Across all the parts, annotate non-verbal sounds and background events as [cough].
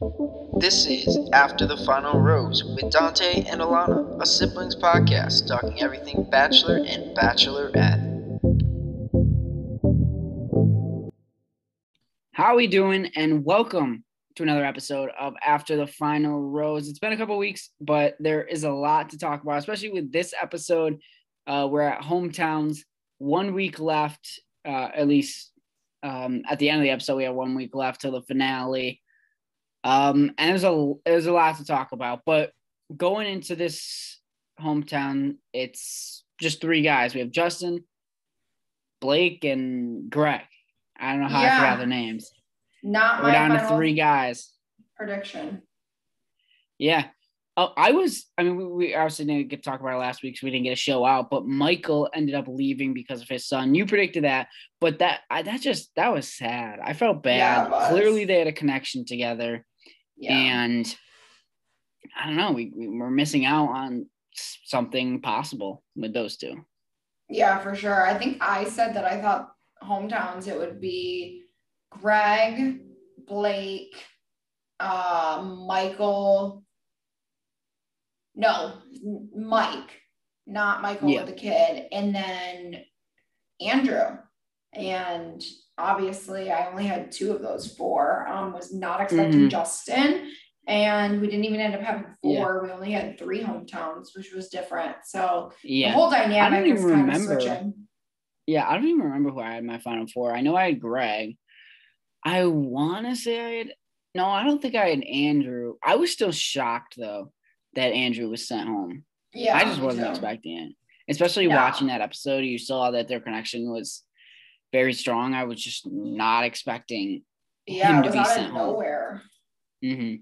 This is After the Final Rose with Dante and Alana, a siblings podcast talking everything Bachelor and Bachelorette. How we doing? And welcome to another episode of After the Final Rose. It's been a couple weeks, but there is a lot to talk about, especially with this episode. Uh, we're at hometowns, one week left, uh, at least um, at the end of the episode. We have one week left till the finale. Um, and there's a there's a lot to talk about, but going into this hometown, it's just three guys. We have Justin, Blake, and Greg. I don't know how I Yeah. forgot their names. Not We're my down to three guys. prediction. Yeah. Oh, I was. I mean, we, obviously didn't get to talk about it last week, so we didn't get a show out. But Michael ended up leaving because of his son. You predicted that, but that I, that just that was sad. I felt bad. it was. Clearly, they had a connection together, Yeah. and I don't know. We, we we're missing out on something possible with those two. yeah, for sure. I think I said that I thought hometowns it would be Greg, Blake, uh, Michael. No, Mike, not Michael Yeah. with the kid, and then Andrew. And obviously, I only had two of those four. Um, was not expecting Mhm. Justin, and we didn't even end up having Yeah. four. We only had three hometowns, which was different. So the Yeah. whole dynamic even was kind remember. of switching. Yeah, I don't even remember who I had my final four. I know I had Greg. I want to say I had. No, I don't think I had Andrew. I was still shocked though that Andrew was sent home. Yeah, I just wasn't too. expecting it. Especially No. watching that episode, you saw that their connection was very strong. I was just not expecting. Yeah, him to be out sent of home. nowhere. hmm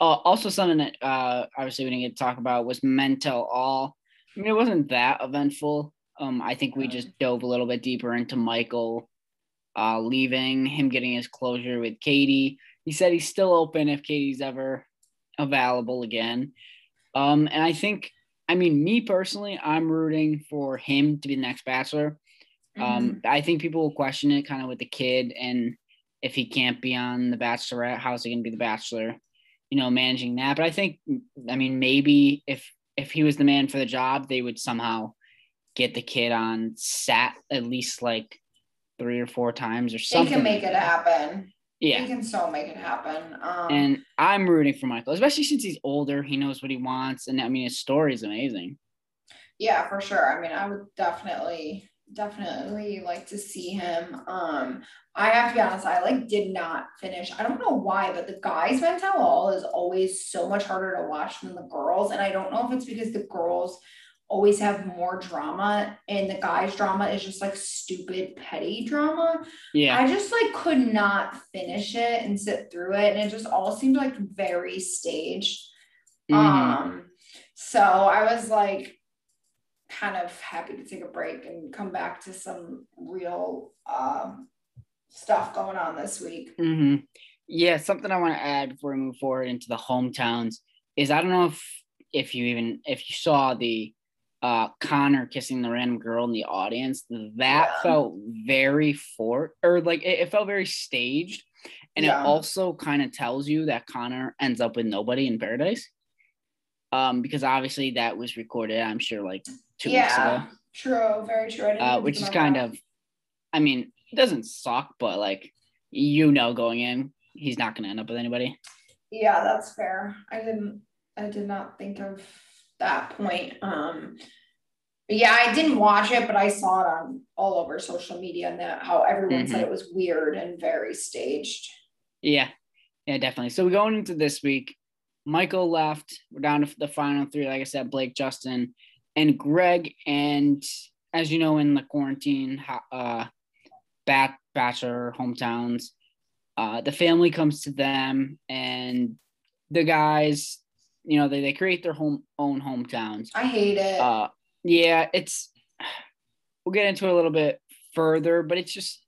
Uh, also, something that uh, obviously we didn't get to talk about was Men Tell All. I mean, it wasn't that eventful. Um, I think we just dove a little bit deeper into Michael uh, leaving, him getting his closure with Katie. He said he's still open if Katie's ever available again. Um, and I think, I mean, me personally, I'm rooting for him to be the next Bachelor. Um, I think people will question it kind of with the kid and if he can't be on the Bachelorette, how's he going to be the Bachelor? You know, managing that. But I think, I mean, maybe if if he was the man for the job, they would somehow get the kid on set at least like three or four times or something. They can make like it happen. Yeah. They can so make it happen. Um, And I'm rooting for Michael, especially since he's older. He knows what he wants, and I mean, his story is amazing. yeah, for sure. I mean, I would definitely, definitely like to see him. Um, I have to be honest, I like did not finish. I don't know why, but the guys' Men Tell All is always so much harder to watch than the girls. And I don't know if it's because the girls always have more drama and the guys' drama is just like stupid petty drama. Yeah, I just like could not finish it and sit through it. And it just all seemed like very staged. Mhm. Um, so I was like kind of happy to take a break and come back to some real um stuff going on this week. hmm Yeah, something I want to add before we move forward into the hometowns is I don't know if if you even if you saw the uh Connor kissing the random girl in the audience, that Yeah. felt very for or like it, it felt very staged. And Yeah. it also kind of tells you that Connor ends up with nobody in paradise. Um, because obviously that was recorded, I'm sure, like two weeks ago yeah, true, very true. Uh, which is kind that. of, I mean, it doesn't suck, but like you know, going in, he's not going to end up with anybody. yeah, that's fair. I didn't, I did not think of that point. Um, yeah, I didn't watch it, but I saw it on all over social media and that how everyone said Mhm. it was weird and very staged. Yeah, yeah, definitely. So we're going into this week. Michael left. We're down to the final three. Like I said, Blake, Justin, and Greg. And as you know, in the quarantine, uh, bat bachelor hometowns, uh, the family comes to them, and the guys, you know, they, they create their home own hometowns. I hate it. Uh, yeah, it's. We'll get into it a little bit further, but it's just,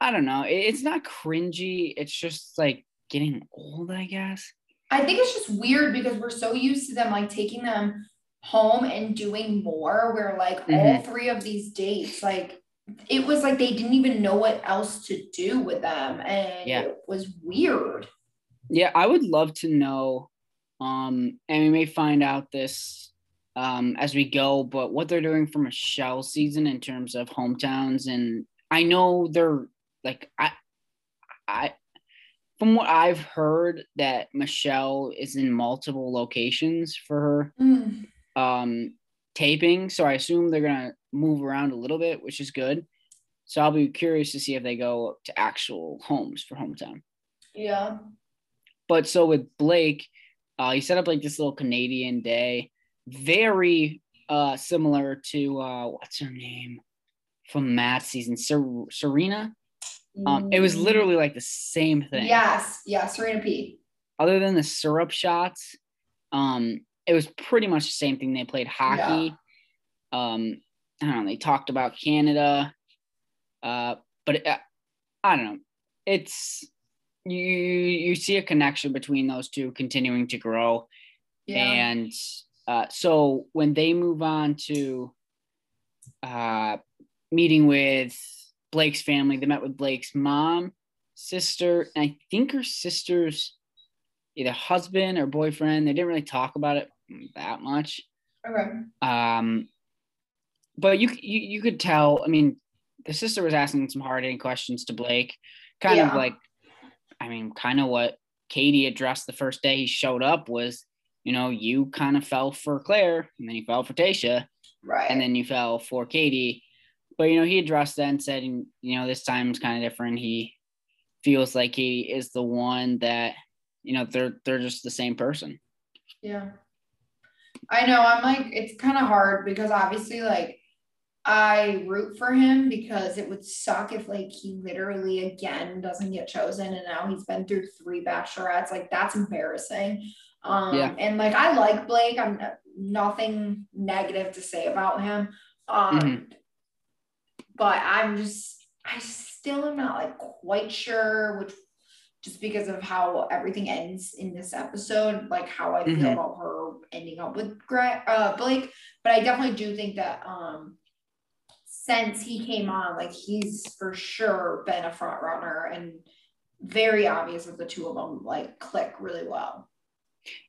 I don't know. It, it's not cringy. It's just like getting old, I guess. I think it's just weird because we're so used to them like taking them home and doing more. Where like all Mhm. three of these dates, like it was like they didn't even know what else to do with them, and Yeah. it was weird. Yeah, I would love to know. Um, and we may find out this um as we go, but what they're doing for Michelle season in terms of hometowns, and I know they're like I, I, from what I've heard, that Michelle is in multiple locations for her Mm. Um taping, so I assume they're gonna move around a little bit, which is good. So I'll be curious to see if they go to actual homes for hometown. Yeah. But so with Blake, uh, he set up like this little Canadian day, very uh similar to uh what's her name from Matt's season, Ser- Serena. Um, it was literally like the same thing. Yes. Yeah. Serena P. Other than the syrup shots, um, it was pretty much the same thing. They played hockey. Um, I don't know. They talked about Canada. Uh, but uh, I don't know. It's you. You see a connection between those two continuing to grow. Yeah. And uh, so when they move on to uh, meeting with Blake's family, they met with Blake's mom, sister, and I think her sister's either husband or boyfriend. They didn't really talk about it that much. okay. Um, but you, you you could tell. I mean, the sister was asking some hard hitting questions to Blake, kind of like, I mean, kind of what Katie addressed the first day he showed up was, you know, you kind of fell for Claire, and then you fell for Tayshia, Right. and then you fell for Katie. But you know, he addressed that and said, you know, this time's kind of different. He feels like he is the one that, you know, they're they're just the same person. Yeah. I know. I'm like, it's kind of hard because obviously, like, I root for him because it would suck if, like, he literally again doesn't get chosen and now he's been through three bachelorettes. Like, that's embarrassing. Um, Yeah. and like, I like Blake. I'm nothing negative to say about him. Um, Mhm. but I'm just, I still am not like quite sure which just because of how everything ends in this episode, like how I feel Mhm. about her ending up with Greg, uh, Blake. But I definitely do think that um, since he came on, like he's for sure been a front runner and very obvious that the two of them like click really well.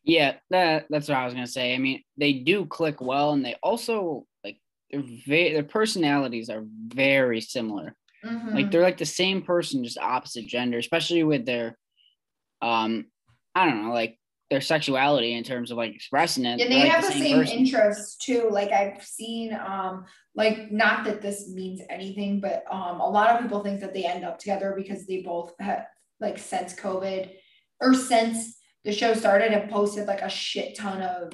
Yeah, that that's what I was gonna say. I mean, they do click well, and they also like they're their personalities are very similar. Mhm. Like they're like the same person, just opposite gender, especially with their, um, I don't know, like their sexuality in terms of like expressing it. and they're, they like, have the same, person. interests too like i've seen um like not that this means anything but um a lot of people think that they end up together because they both have like since covid or since the show started have posted like a shit ton of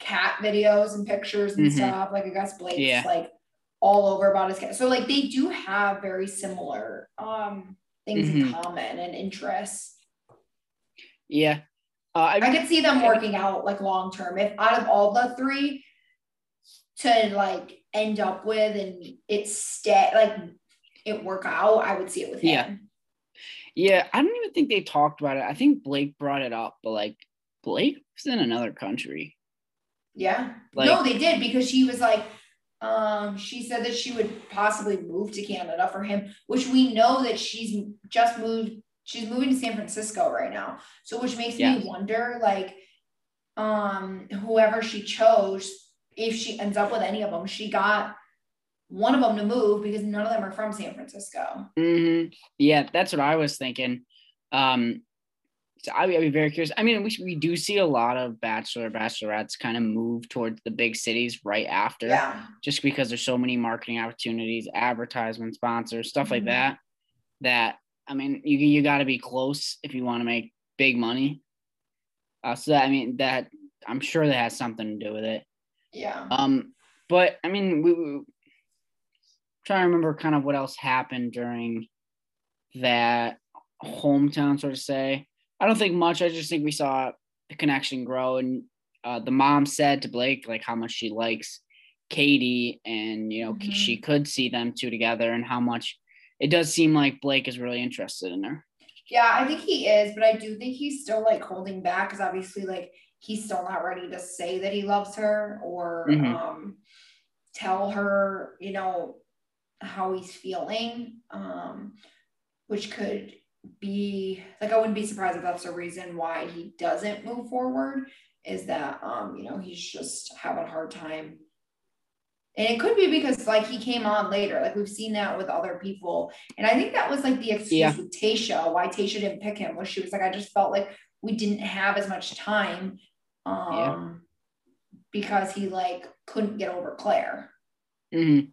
cat videos and pictures and Mhm. stuff like i guess blake's Yeah. like all over about his cat so like they do have very similar um things in Mhm. common and interests Yeah, uh, I, I could see them working out like long term. If out of all the three to like end up with and it stay like it work out, I would see it with him. Yeah. yeah, I don't even think they talked about it. I think Blake brought it up, but like Blake was in another country. Yeah. Like- no, they did because she was like, um, she said that she would possibly move to Canada for him, which we know that she's just moved. She's moving to San Francisco right now. So which makes Yeah. me wonder, like, um, whoever she chose, if she ends up with any of them, she got one of them to move because none of them are from San Francisco. hmm Yeah, that's what I was thinking. Um, so I'd be, I'd be very curious. I mean, we, we do see a lot of bachelor bachelorettes kind of move towards the big cities right after, Yeah. just because there's so many marketing opportunities, advertisement sponsors, stuff like Mhm. that. That I mean, you you got to be close if you want to make big money. Uh, so that, I mean that I'm sure that has something to do with it. Yeah. Um, but I mean, we, we trying to remember kind of what else happened during that hometown, sort of say. I don't think much. I just think we saw the connection grow, and uh, the mom said to Blake like how much she likes Katie, and you know Mhm. she could see them two together, and how much it does seem like Blake is really interested in her. Yeah, I think he is, but I do think he's still like holding back because obviously, like, he's still not ready to say that he loves her or Mhm. um, tell her, you know, how he's feeling, um, which could be like I wouldn't be surprised if that's the reason why he doesn't move forward is that um you know he's just having a hard time and it could be because like he came on later like we've seen that with other people and I think that was like the excuse yeah. with Tayshia why Tayshia didn't pick him was she was like I just felt like we didn't have as much time um yeah. because he like couldn't get over Claire mm-hmm.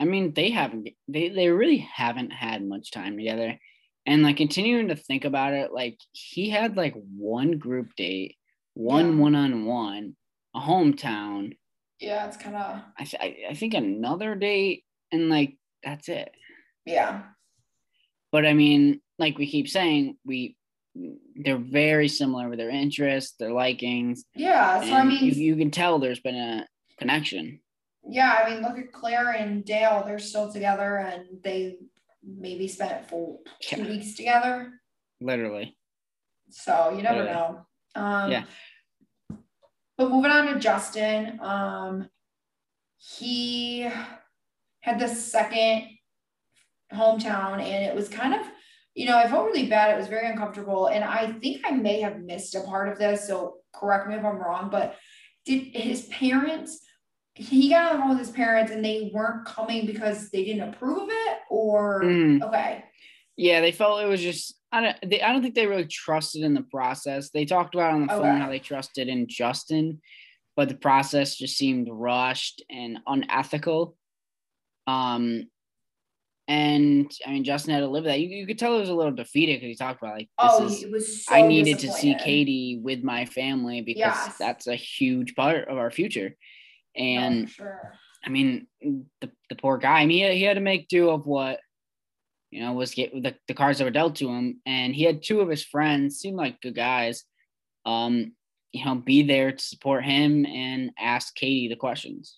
I mean, they haven't they they really haven't had much time together. And like continuing to think about it, like he had like one group date, one one on one, a hometown. Yeah, it's kind of. I, th- I think another date, and like that's it. Yeah. But I mean, like we keep saying, we they're very similar with their interests, their likings. Yeah, so I mean, you, you can tell there's been a connection yeah, I mean, look at claire and Dale. They're still together and they maybe spent full two yeah. weeks together. Literally. So you never Literally. know. Um, yeah. But moving on to Justin, um, he had the second hometown and it was kind of, you know, I felt really bad. It was very uncomfortable. And I think I may have missed a part of this. So correct me if I'm wrong, but did his parents he got on with his parents and they weren't coming because they didn't approve of it or mm. okay yeah they felt it was just i don't they, i don't think they really trusted in the process they talked about on the okay. phone how they trusted in justin but the process just seemed rushed and unethical um and I mean, Justin had to live that. You, you could tell he was a little defeated because he talked about like, this oh, is, was so I needed to see Katie with my family because yes. that's a huge part of our future. And oh, sure. I mean, the, the poor guy, I mean, he had, he had to make do of what, you know, was get the, the cards that were dealt to him. And he had two of his friends, seemed like good guys, um, you know, be there to support him and ask Katie the questions.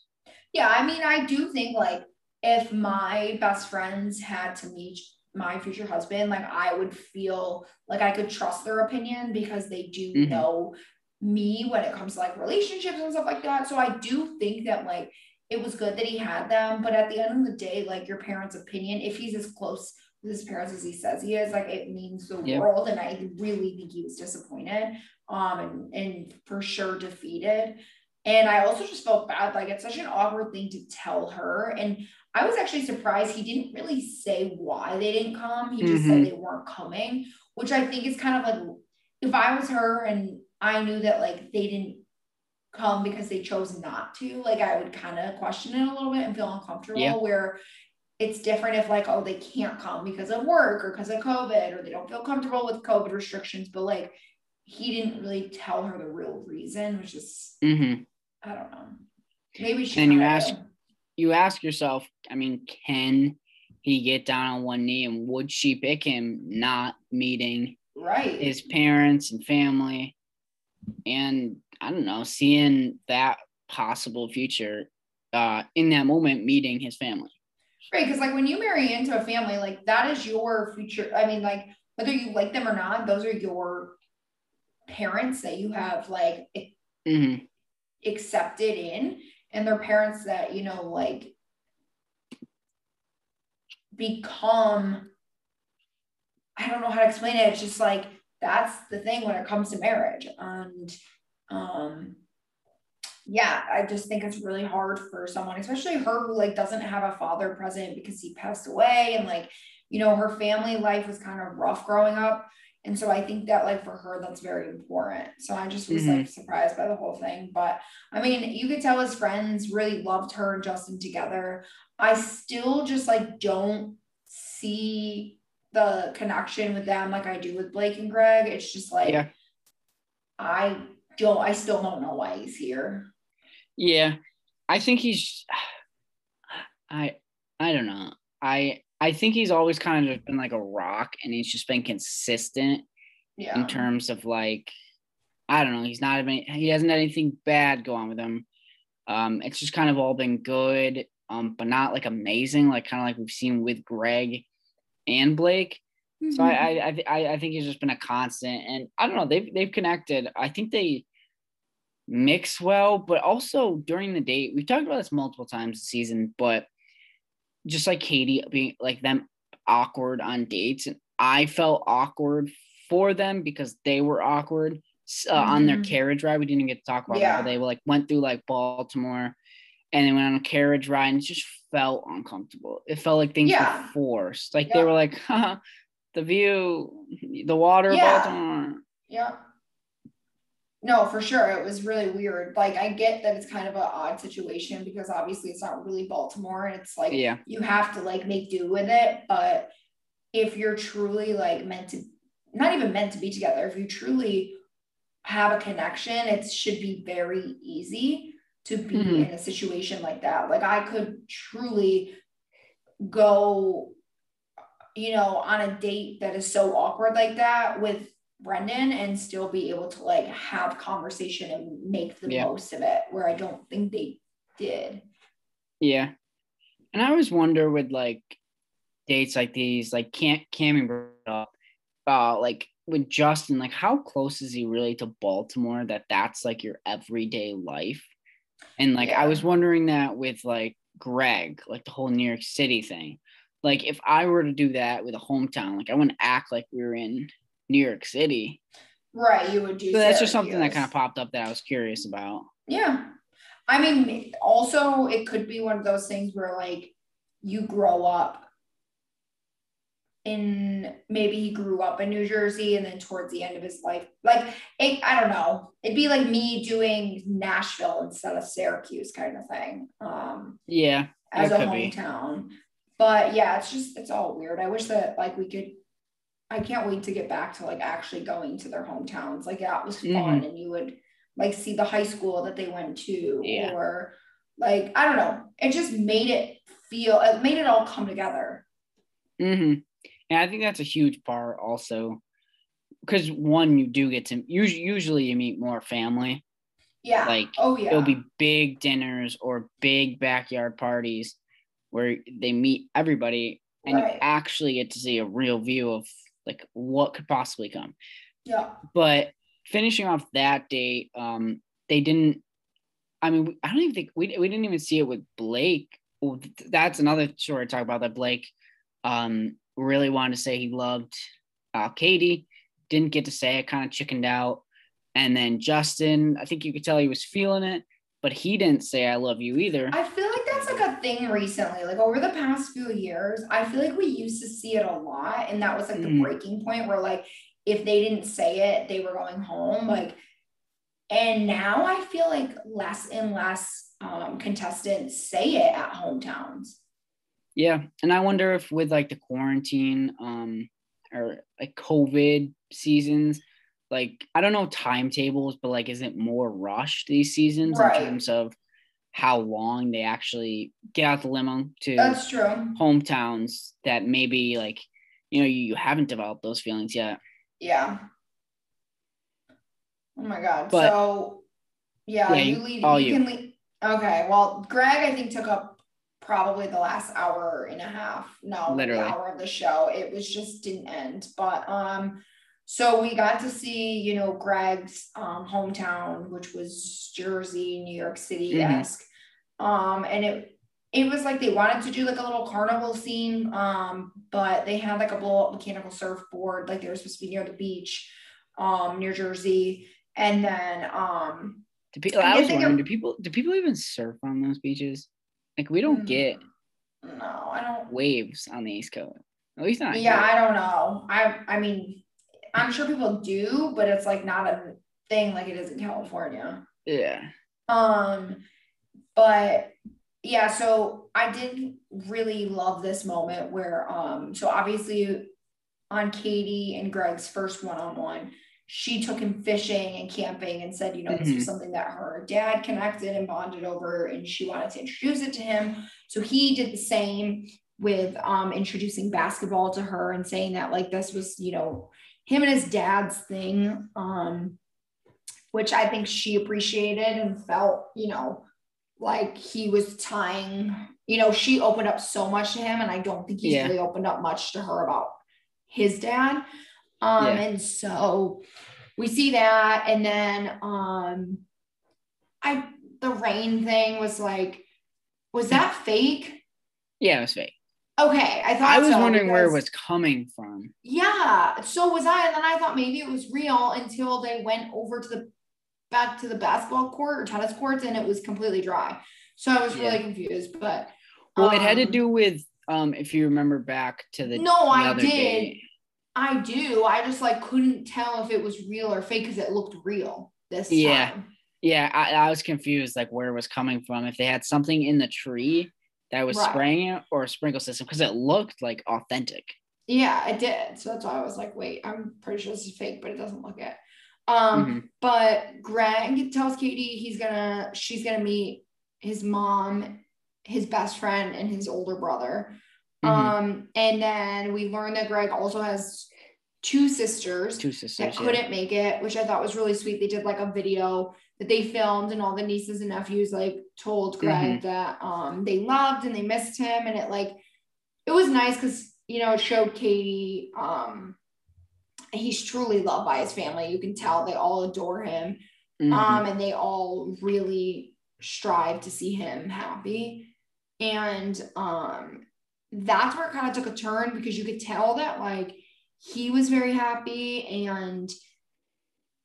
Yeah. I mean, I do think like if my best friends had to meet my future husband, like I would feel like I could trust their opinion because they do mm-hmm. know me when it comes to like relationships and stuff like that. So I do think that like it was good that he had them, but at the end of the day, like your parents' opinion, if he's as close with his parents as he says he is, like it means the world. And I really think he was disappointed, um, and, and for sure defeated. And I also just felt bad. Like it's such an awkward thing to tell her. And I was actually surprised he didn't really say why they didn't come. He just mm-hmm. said they weren't coming, which I think is kind of like if I was her and I knew that like they didn't come because they chose not to, like I would kind of question it a little bit and feel uncomfortable yeah. where it's different if like, oh, they can't come because of work or because of COVID or they don't feel comfortable with COVID restrictions, but like he didn't really tell her the real reason, which is mm-hmm. I don't know. Maybe she and you ask you ask yourself, I mean, can he get down on one knee and would she pick him not meeting right his parents and family? And I don't know, seeing that possible future uh, in that moment, meeting his family. Right, because like when you marry into a family, like that is your future. I mean, like whether you like them or not, those are your parents that you have like mm-hmm. accepted in, and they're parents that you know like become. I don't know how to explain it. It's just like that's the thing when it comes to marriage. And um, yeah, I just think it's really hard for someone, especially her who like doesn't have a father present because he passed away and like, you know, her family life was kind of rough growing up. And so I think that like for her, that's very important. So I just was mm-hmm. like surprised by the whole thing. But I mean, you could tell his friends really loved her and Justin together. I still just like don't see the connection with them like I do with Blake and Greg. It's just like yeah. I don't I still don't know why he's here. Yeah. I think he's [sighs] I I don't know. I I think he's always kind of been like a rock and he's just been consistent yeah. in terms of like I don't know, he's not even he hasn't had anything bad go on with him. Um it's just kind of all been good, um, but not like amazing, like kind of like we've seen with Greg and Blake. Mm-hmm. So I, I I I think he's just been a constant, and I don't know they've they've connected. I think they mix well, but also during the date we've talked about this multiple times this season, but just like Katie being like them awkward on dates, and I felt awkward for them because they were awkward uh, on their Mhm. carriage ride. We didn't even get to talk about Yeah. that. They like went through like Baltimore and they went on a carriage ride and it just felt uncomfortable. It felt like things Yeah. were forced. Like they were like, [laughs] Haha, the view, the water Yeah. Baltimore. Yeah. No, for sure. It was really weird. Like I get that it's kind of an odd situation because obviously it's not really Baltimore and it's like Yeah. you have to like make do with it. But if you're truly like meant to not even meant to be together, if you truly have a connection, it should be very easy to be Mhm. in a situation like that. Like I could truly go, you know, on a date that is so awkward like that with Brendan and still be able to like have conversation and make the Yeah. most of it where I don't think they did. Yeah. And I always wonder with like dates like these, like can't Cammy brought up, uh, like with Justin, like how close is he really to Baltimore that that's like your everyday life? And like I was wondering that with like Greg, like the whole New York City thing. Like if I were to do that with a hometown, like I wouldn't act like we were in New York City. Right. You would do So that's just something that kind of popped up that I was curious about. Yeah. I mean, also, it could be one of those things where, like, you grow up in maybe he grew up in New Jersey and then towards the end of his life, like, it, I don't know. It'd be like me doing Nashville instead of Syracuse kind of thing. Um, Yeah. as a could be. hometown. But yeah, it's just it's all weird. I wish that like we could I can't wait to get back to like actually going to their hometowns. Like that was fun Mhm. and you would like see the high school that they went to Yeah. or like I don't know. It just made it feel it made it all come together. hmm And I think that's a huge part also. Because one, you do get to usually, usually you meet more family. Yeah. Like oh yeah. it'll be big dinners or big backyard parties where they meet everybody and Right. you actually get to see a real view of like what could possibly come. yeah. But finishing off that date, um, they didn't. I mean, I don't even think we we didn't even see it with Blake. Well, That's another story to talk about. That Blake, um, really wanted to say he loved uh, Katie, didn't get to say it, kind of chickened out. And then Justin, I think you could tell he was feeling it, but he didn't say I love you either. I feel like that's like a thing recently. Like over the past few years, I feel like we used to see it a lot. And that was like the Mhm. breaking point where like if they didn't say it, they were going home. Like, and now I feel like less and less um, contestants say it at hometowns. Yeah, and I wonder if with like the quarantine um or like COVID seasons, like I don't know timetables, but like is it more rushed these seasons Right. in terms of how long they actually get out the limo to That's true. hometowns that maybe like you know you, you haven't developed those feelings yet. Yeah. Oh my God. But- so, yeah, Yeah, you, lead. all you you. can lead. Okay. Well, Greg, I think took up probably the last hour and a half. No, Literally. the hour of the show. It was just didn't end. But um, so we got to see, you know, Greg's um hometown, which was Jersey, New York City esque. Um, and it it was like they wanted to do like a little carnival scene, um, but they had like a blow up mechanical surfboard, like they were supposed to be near the beach, um, near Jersey. And then um Do people, I I was wondering, it- do people do people even surf on those beaches? Like we don't get no, I don't waves on the East Coast. At least not. yeah. I don't know. I I mean, I'm sure people do, but it's like not a thing like it is in California. yeah. Um, but yeah, so I did really love this moment where um, so obviously on Katie and Greg's first one-on-one, she took him fishing and camping and said, you know, this was Mhm. something that her dad connected and bonded over, and she wanted to introduce it to him. So he did the same with um introducing basketball to her and saying that like this was, you know, him and his dad's thing. Um, which I think she appreciated and felt, you know, like he was tying, you know, she opened up so much to him, and I don't think he's Yeah. really opened up much to her about his dad. Um, Yeah. and so we see that, and then um I the rain thing was like, was that fake? Yeah, it was fake. Okay, I thought I was so, wondering where it was coming from. Yeah, so was I, and then I thought maybe it was real until they went over to the back to the basketball court or tennis courts, and it was completely dry. So I was really Yeah. confused, but Well, it had to um, do with um if you remember back to the No, the I did. day. I do. I just like couldn't tell if it was real or fake because it looked real this Yeah. time. Yeah, Yeah. I, I was confused like where it was coming from. If they had something in the tree that was Right. spraying it or a sprinkle system because it looked like authentic. Yeah, it did. So that's why I was like, wait, I'm pretty sure this is fake, but it doesn't look it. Um, Mhm. but Greg tells Katie he's gonna she's gonna meet his mom, his best friend, and his older brother. Mhm. Um, and then we learned that Greg also has two sisters Two that sisters. yeah. couldn't make it, which I thought was really sweet. They did like a video that they filmed, and all the nieces and nephews like told Greg Mhm. that um they loved and they missed him, and it like it was nice because you know it showed Katie um he's truly loved by his family. You can tell they all adore him, Mhm. um, and they all really strive to see him happy, and um that's where it kind of took a turn because you could tell that like he was very happy and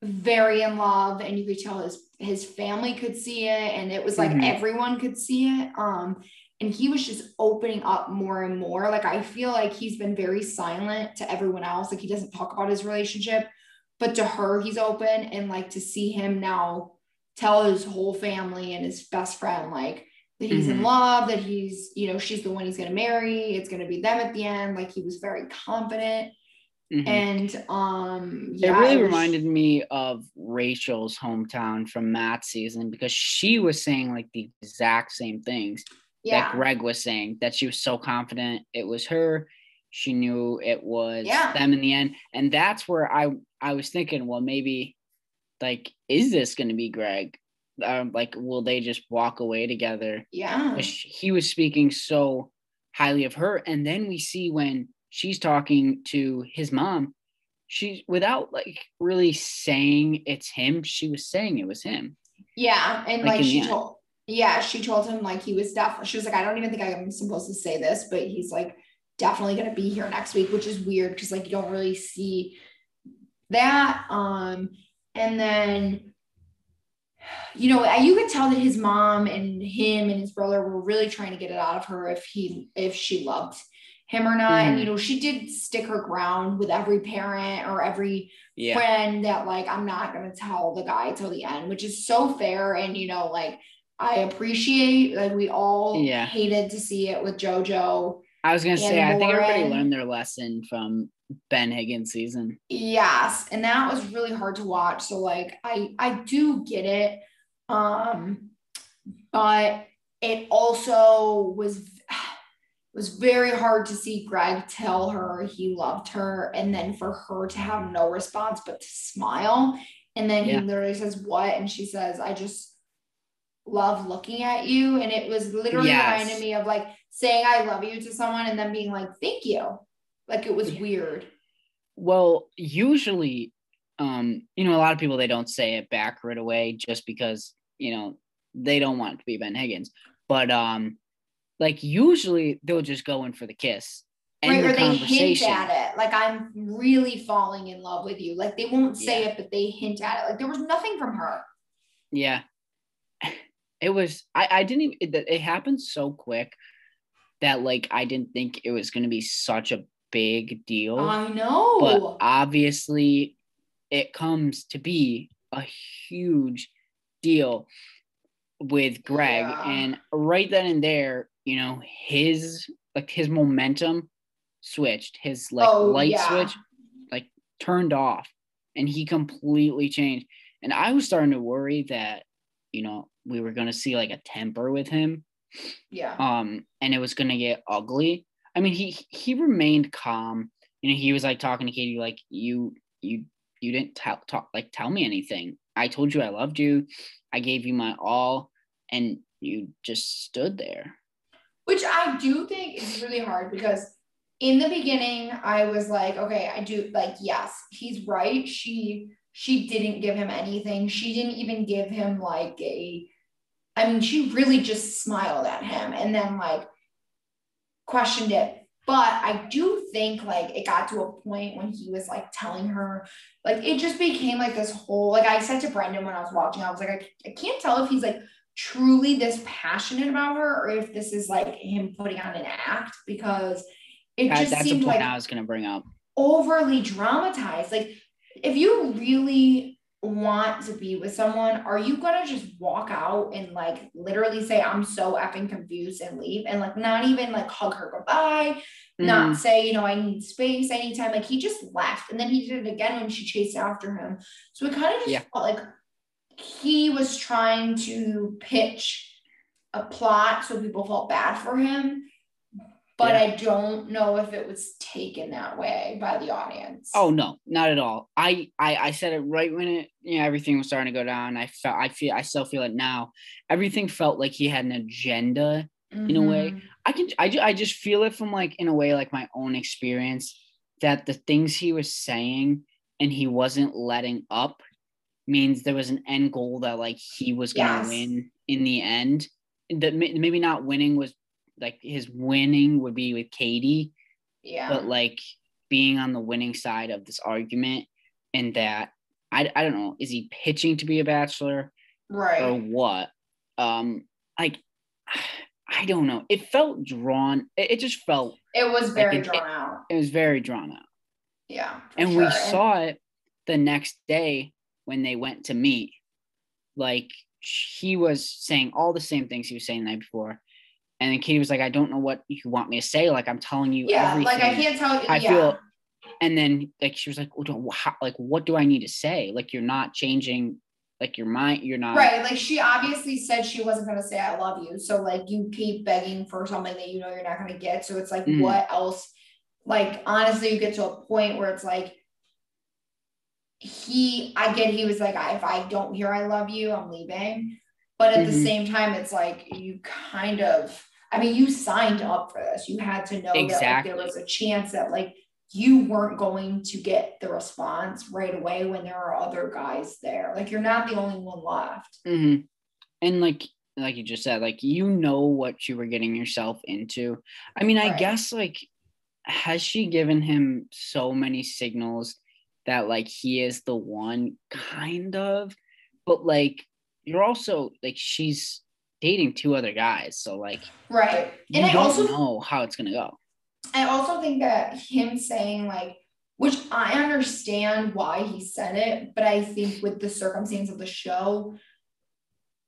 very in love and you could tell his his family could see it and it was like Mhm. everyone could see it um and he was just opening up more and more like i feel like he's been very silent to everyone else like he doesn't talk about his relationship but to her he's open and like to see him now tell his whole family and his best friend like that he's in Mhm. love that he's you know she's the one he's going to marry it's going to be them at the end like he was very confident Mhm. and um yeah, it really was- reminded me of Rachael's hometown from Matt's season because she was saying like the exact same things yeah that Greg was saying that she was so confident it was her. She knew it was Yeah. them in the end. And that's where I I was thinking, well, maybe like, is this gonna be Greg? Um, like, will they just walk away together? yeah 'Cause He was speaking so highly of her. And then we see when she's talking to his mom, she's without like really saying it's him, she was saying it was him. yeah and Like like, she told yeah she told him like he was definitely she was like i don't even think i'm supposed to say this but he's like definitely going to be here next week which is weird because like you don't really see that um and then you know you could tell that his mom and him and his brother were really trying to get it out of her if he if she loved him or not and Mhm. you know she did stick her ground with every parent or every Yeah. friend that like I'm not gonna tell the guy till the end, which is so fair. And you know, like I appreciate like we all Yeah. hated to see it with JoJo. I was gonna say, I think everybody learned their lesson from Ben Higgins season. Yes, and that was really hard to watch. So like I I do get it. Um but it also was was very hard to see Greg tell her he loved her and then for her to have no response but to smile. And then Yeah. he literally says, What? And she says, I just love looking at you. And it was literally Yes. reminding me of like saying I love you to someone and then being like, Thank you. Like it was weird. Well, usually, um, you know, a lot of people they don't say it back right away just because you know they don't want it to be Ben Higgins. But um, like usually they'll just go in for the kiss. Right, the or they hint at it. Like I'm really falling in love with you. Like they won't say Yeah. it, but they hint at it. Like there was nothing from her. Yeah. [laughs] It was I I didn't even it, it happened so quick that like I didn't think it was going to be such a big deal. I know. but obviously it comes to be a huge deal with Greg Yeah. and right then and there you know his like his momentum switched his like Oh, light yeah. switch like turned off and he completely changed and I was starting to worry that you know we were going to see like a temper with him yeah. um and it was gonna get ugly i mean he he remained calm. You know he was like talking to katie like you you you didn't tell talk like tell me anything. I told you i loved you. I gave you my all and you just stood there. Which I do think is really hard because in the beginning I was like, okay, I do like yes, he's right. She she didn't give him anything. She didn't even give him like a I mean, she really just smiled at him. And then like questioned it. But I do think like it got to a point when he was like telling her, like it just became like this whole like I said to Brendan when I was watching, I was like, I, I can't tell if he's like truly this passionate about her or if this is like him putting on an act because it That- just that's the seemed point like I was gonna bring up. overly dramatized. Like, if you really want to be with someone, are you gonna just walk out and like literally say, I'm so effing confused and leave and like not even like hug her goodbye, not Mhm. say, you know, I need space anytime. Like, he just left and then he did it again when she chased after him. So it kind of just Yeah. felt like he was trying to pitch a plot so people felt bad for him. But Yeah. I don't know if it was taken that way by the audience. Oh no, not at all. I, I I said it right when it you know everything was starting to go down. I felt I feel I still feel it now. Everything felt like he had an agenda. in a way. Mhm. I can I, I just feel it from like in a way like my own experience that the things he was saying and he wasn't letting up means there was an end goal that like he was gonna Yes. win in the end. That maybe not winning was like his winning would be with Katie, Yeah. but like being on the winning side of this argument and that I, I don't know is he pitching to be a bachelor right. or what um like i don't know it felt drawn it, it just felt it was very it- drawn out. it was very drawn out Yeah. and we saw it the next day when they went to meet like he was saying all the same things he was saying the night before and then katie was like i don't know what you want me to say like i'm telling you Yeah, everything like I can't tell you. I yeah. feel- and then like she was like well, don't, how, like what do i need to say like you're not changing like your mind you're not Right. Like she obviously said she wasn't gonna say I love you. So like you keep begging for something that you know you're not gonna get. So it's like Mhm. what else? Like honestly, you get to a point where it's like he I get he was like, if I don't hear I love you, I'm leaving. But at the Mhm. same time, it's like you kind of I mean, you signed up for this. You had to know that like, there was a chance that like you weren't going to get the response right away when there are other guys there. Like you're not the only one left. hmm And like like you just said, like you know what you were getting yourself into. I mean, I guess like has she given him so many signals that like he is the one kind of, but like you're also like she's dating two other guys, so like Right. And I don't also know how it's gonna go. I also think that him saying like which I understand why he said it, but I think with the circumstance of the show,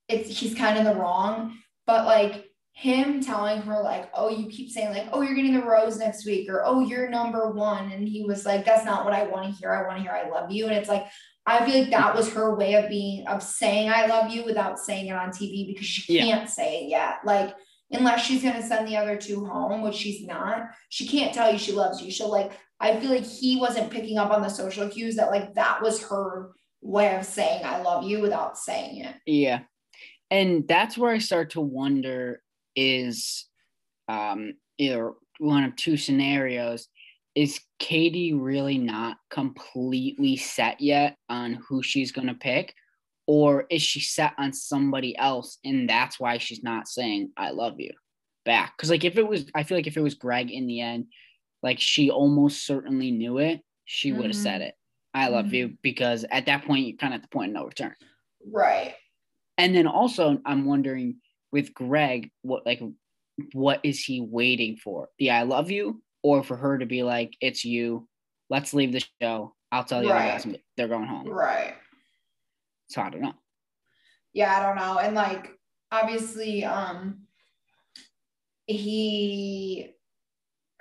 it's he's kind of the wrong. But like him telling her like, oh, you keep saying like, oh, you're getting the rose next week, or oh, you're number one, and he was like, that's not what I want to hear. I want to hear I love you, and it's like. I feel like that was her way of being of saying I love you without saying it on TV because she Yeah. can't say it yet. Like unless she's gonna send the other two home, which she's not, she can't tell you she loves you. She'll like, I feel like he wasn't picking up on the social cues that like that was her way of saying I love you without saying it. Yeah. And that's where I start to wonder is um either one of two scenarios. Is Katie really not completely set yet on who she's gonna pick? Or is she set on somebody else and that's why she's not saying I love you back? Because like if it was I feel like if it was Greg in the end, like she almost certainly knew it, she would have said it. I love Mhm. you because at that point you're kind of at the point of no return. Right. And then also, I'm wondering with Greg, what like, what is he waiting for? The I love you, or for her to be like, it's you. Let's leave the show. I'll tell you Right. guys they're going home. Right. So I don't know. Yeah, I don't know. And like obviously, um he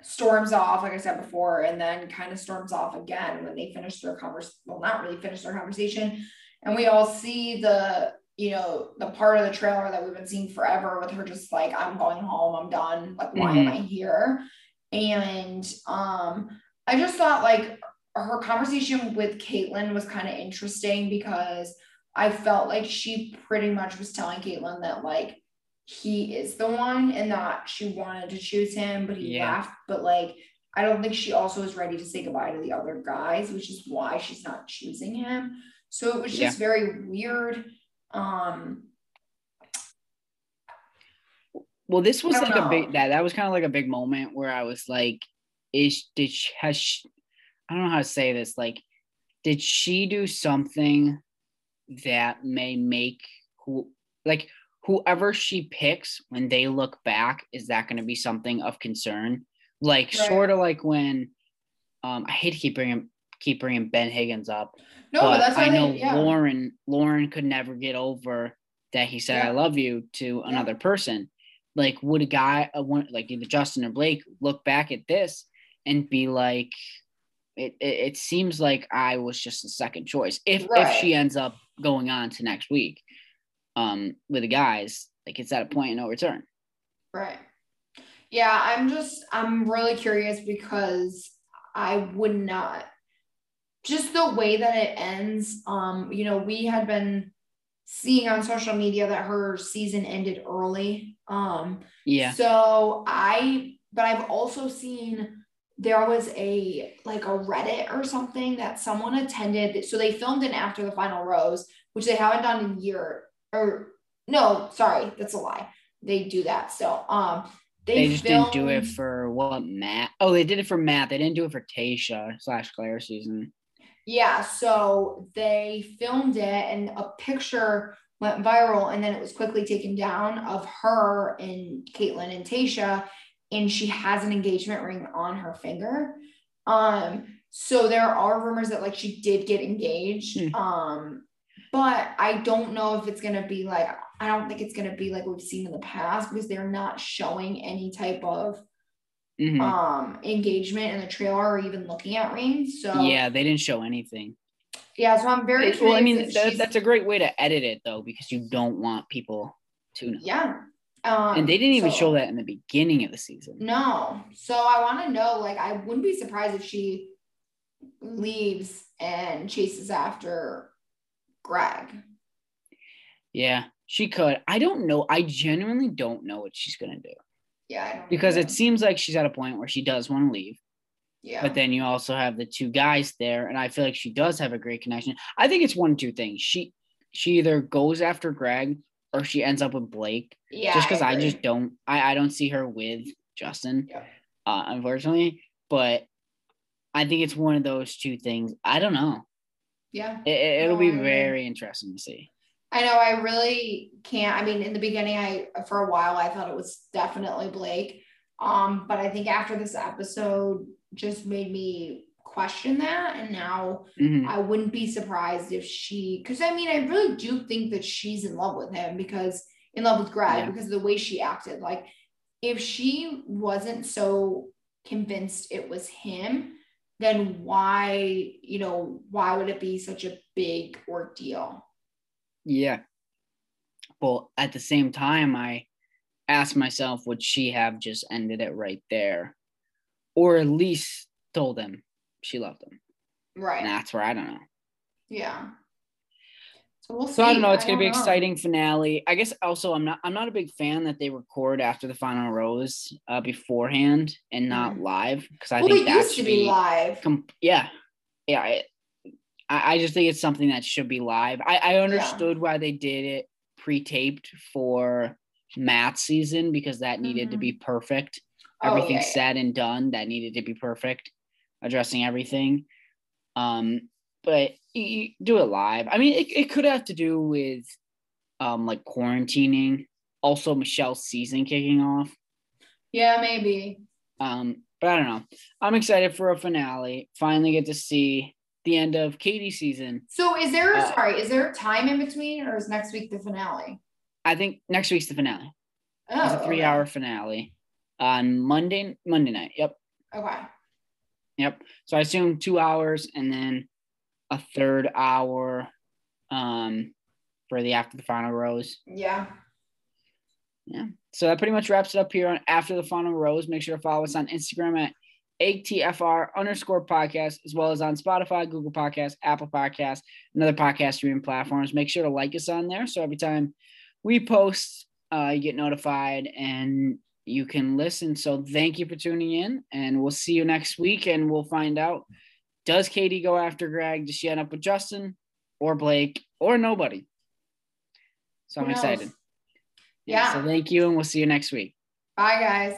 storms off, like I said before, and then kind of storms off again when they finish their convers well, not really finish their conversation. And we all see the, you know, the part of the trailer that we've been seeing forever with her just like, I'm going home, I'm done. Like, why am I here? And um, I just thought like her conversation with Kaitlyn was kind of interesting because I felt like she pretty much was telling Kaitlyn that like he is the one and that she wanted to choose him, but he Yeah. left. But like, I don't think she also is ready to say goodbye to the other guys, which is why she's not choosing him. So it was just very weird. Um, Well, this was like a big that that was kind of like a big moment where I was like, is did she, has she, I don't know how to say this like, did she do something that may make who like whoever she picks when they look back is that going to be something of concern? Like Right. sort of like when um I hate to keep bringing keep bringing Ben Higgins up, No, but but that's I know they, yeah. Lauren Lauren could never get over that he said Yeah. I love you to another person. Like would a guy a one like either Justin or Blake look back at this and be like it, it, it seems like I was just a second choice. If if she ends up going on to next week um with the guys, like it's at a point of no return. Right. Yeah, I'm just I'm really curious because I would not just the way that it ends. Um, you know, we had been seeing on social media that her season ended early. Um, Yeah. so I but I've also seen there was a like a Reddit or something that someone attended. So they filmed it after the final rose, which they haven't done in a year or no, sorry, that's a lie. They do that still. Um they, They, just didn't do it for what Matt. Oh, they did it for Matt. They didn't do it for Tayshia slash Clare season. Yeah, so they filmed it and a picture went viral and then it was quickly taken down of her and Kaitlyn and Tayshia and she has an engagement ring on her finger. Um so there are rumors that like she did get engaged. Hmm. Um but I don't know if it's going to be like I don't think it's going to be like we've seen in the past because they're not showing any type of Mhm. um engagement in the trailer or even looking at rings. So yeah, they didn't show anything. Yeah, so I'm very well, I mean, that, that's a great way to edit it though, because you don't want people to know. yeah. Um, And they didn't even so- show that in the beginning of the season. No. So I want to know, like, I wouldn't be surprised if she leaves and chases after Greg. Yeah, she could. I don't know. I genuinely don't know what she's gonna do Yeah, I don't because know. it seems like she's at a point where she does want to leave. Yeah, But then you also have the two guys there, and I feel like she does have a great connection. I think it's one of two things. She she either goes after Greg or she ends up with Blake. yeah, just because I, agree. just don't I, I don't see her with Justin, Yeah. uh, unfortunately. But I think it's one of those two things. I don't know. yeah. It, will No, be I very interesting to see. I know. I really can't. I mean, in the beginning, I for a while I thought it was definitely Blake. Um, but I think after this episode just made me question that, and now Mhm. I wouldn't be surprised if she, because I mean, I really do think that she's in love with him because in love with Greg Yeah. because of the way she acted. Like, if she wasn't so convinced it was him, then why, you know, why would it be such a big ordeal? Yeah. Well, at the same time, I asked myself, would she have just ended it right there, or at least told him she loved him? Right. And that's where I don't know. Yeah. So we'll see. So I don't know. It's gonna be know. exciting finale. I guess also I'm not I'm not a big fan that they record after the final rose uh, beforehand and not Mhm. live because I well, think that used to should be be live. com- yeah yeah. I I just think it's something that should be live. I I understood why they did it pre-taped for Matt's season because that needed to Mhm. be perfect. Oh, Everything yeah, yeah. said and done that needed to be perfect, addressing everything. Um, but you, do it live. I mean, it, it could have to do with um like quarantining, also Michelle's season kicking off. Yeah, maybe. Um, but I don't know. I'm excited for a finale. Finally get to see the end of Katie's season. So is there Uh, sorry, is there time in between or is next week the finale? I think next week's the finale. Oh, It's a okay. three hour finale on Monday Monday night. Yep. Okay. Yep. So I assume two hours and then a third hour um for the after the final rose. Yeah. Yeah. So that pretty much wraps it up here on after the final rose. Make sure to follow us on Instagram at ATFR underscore podcast, as well as on Spotify, Google Podcasts, Apple Podcasts, and other podcast streaming platforms. Make sure to like us on there. So every time we post, uh, you get notified and you can listen. So thank you for tuning in, and we'll see you next week, and we'll find out does Katie go after Greg? Does she end up with Justin or Blake or nobody? So I'm knows? excited. Yeah. So thank you, and we'll see you next week. Bye, guys.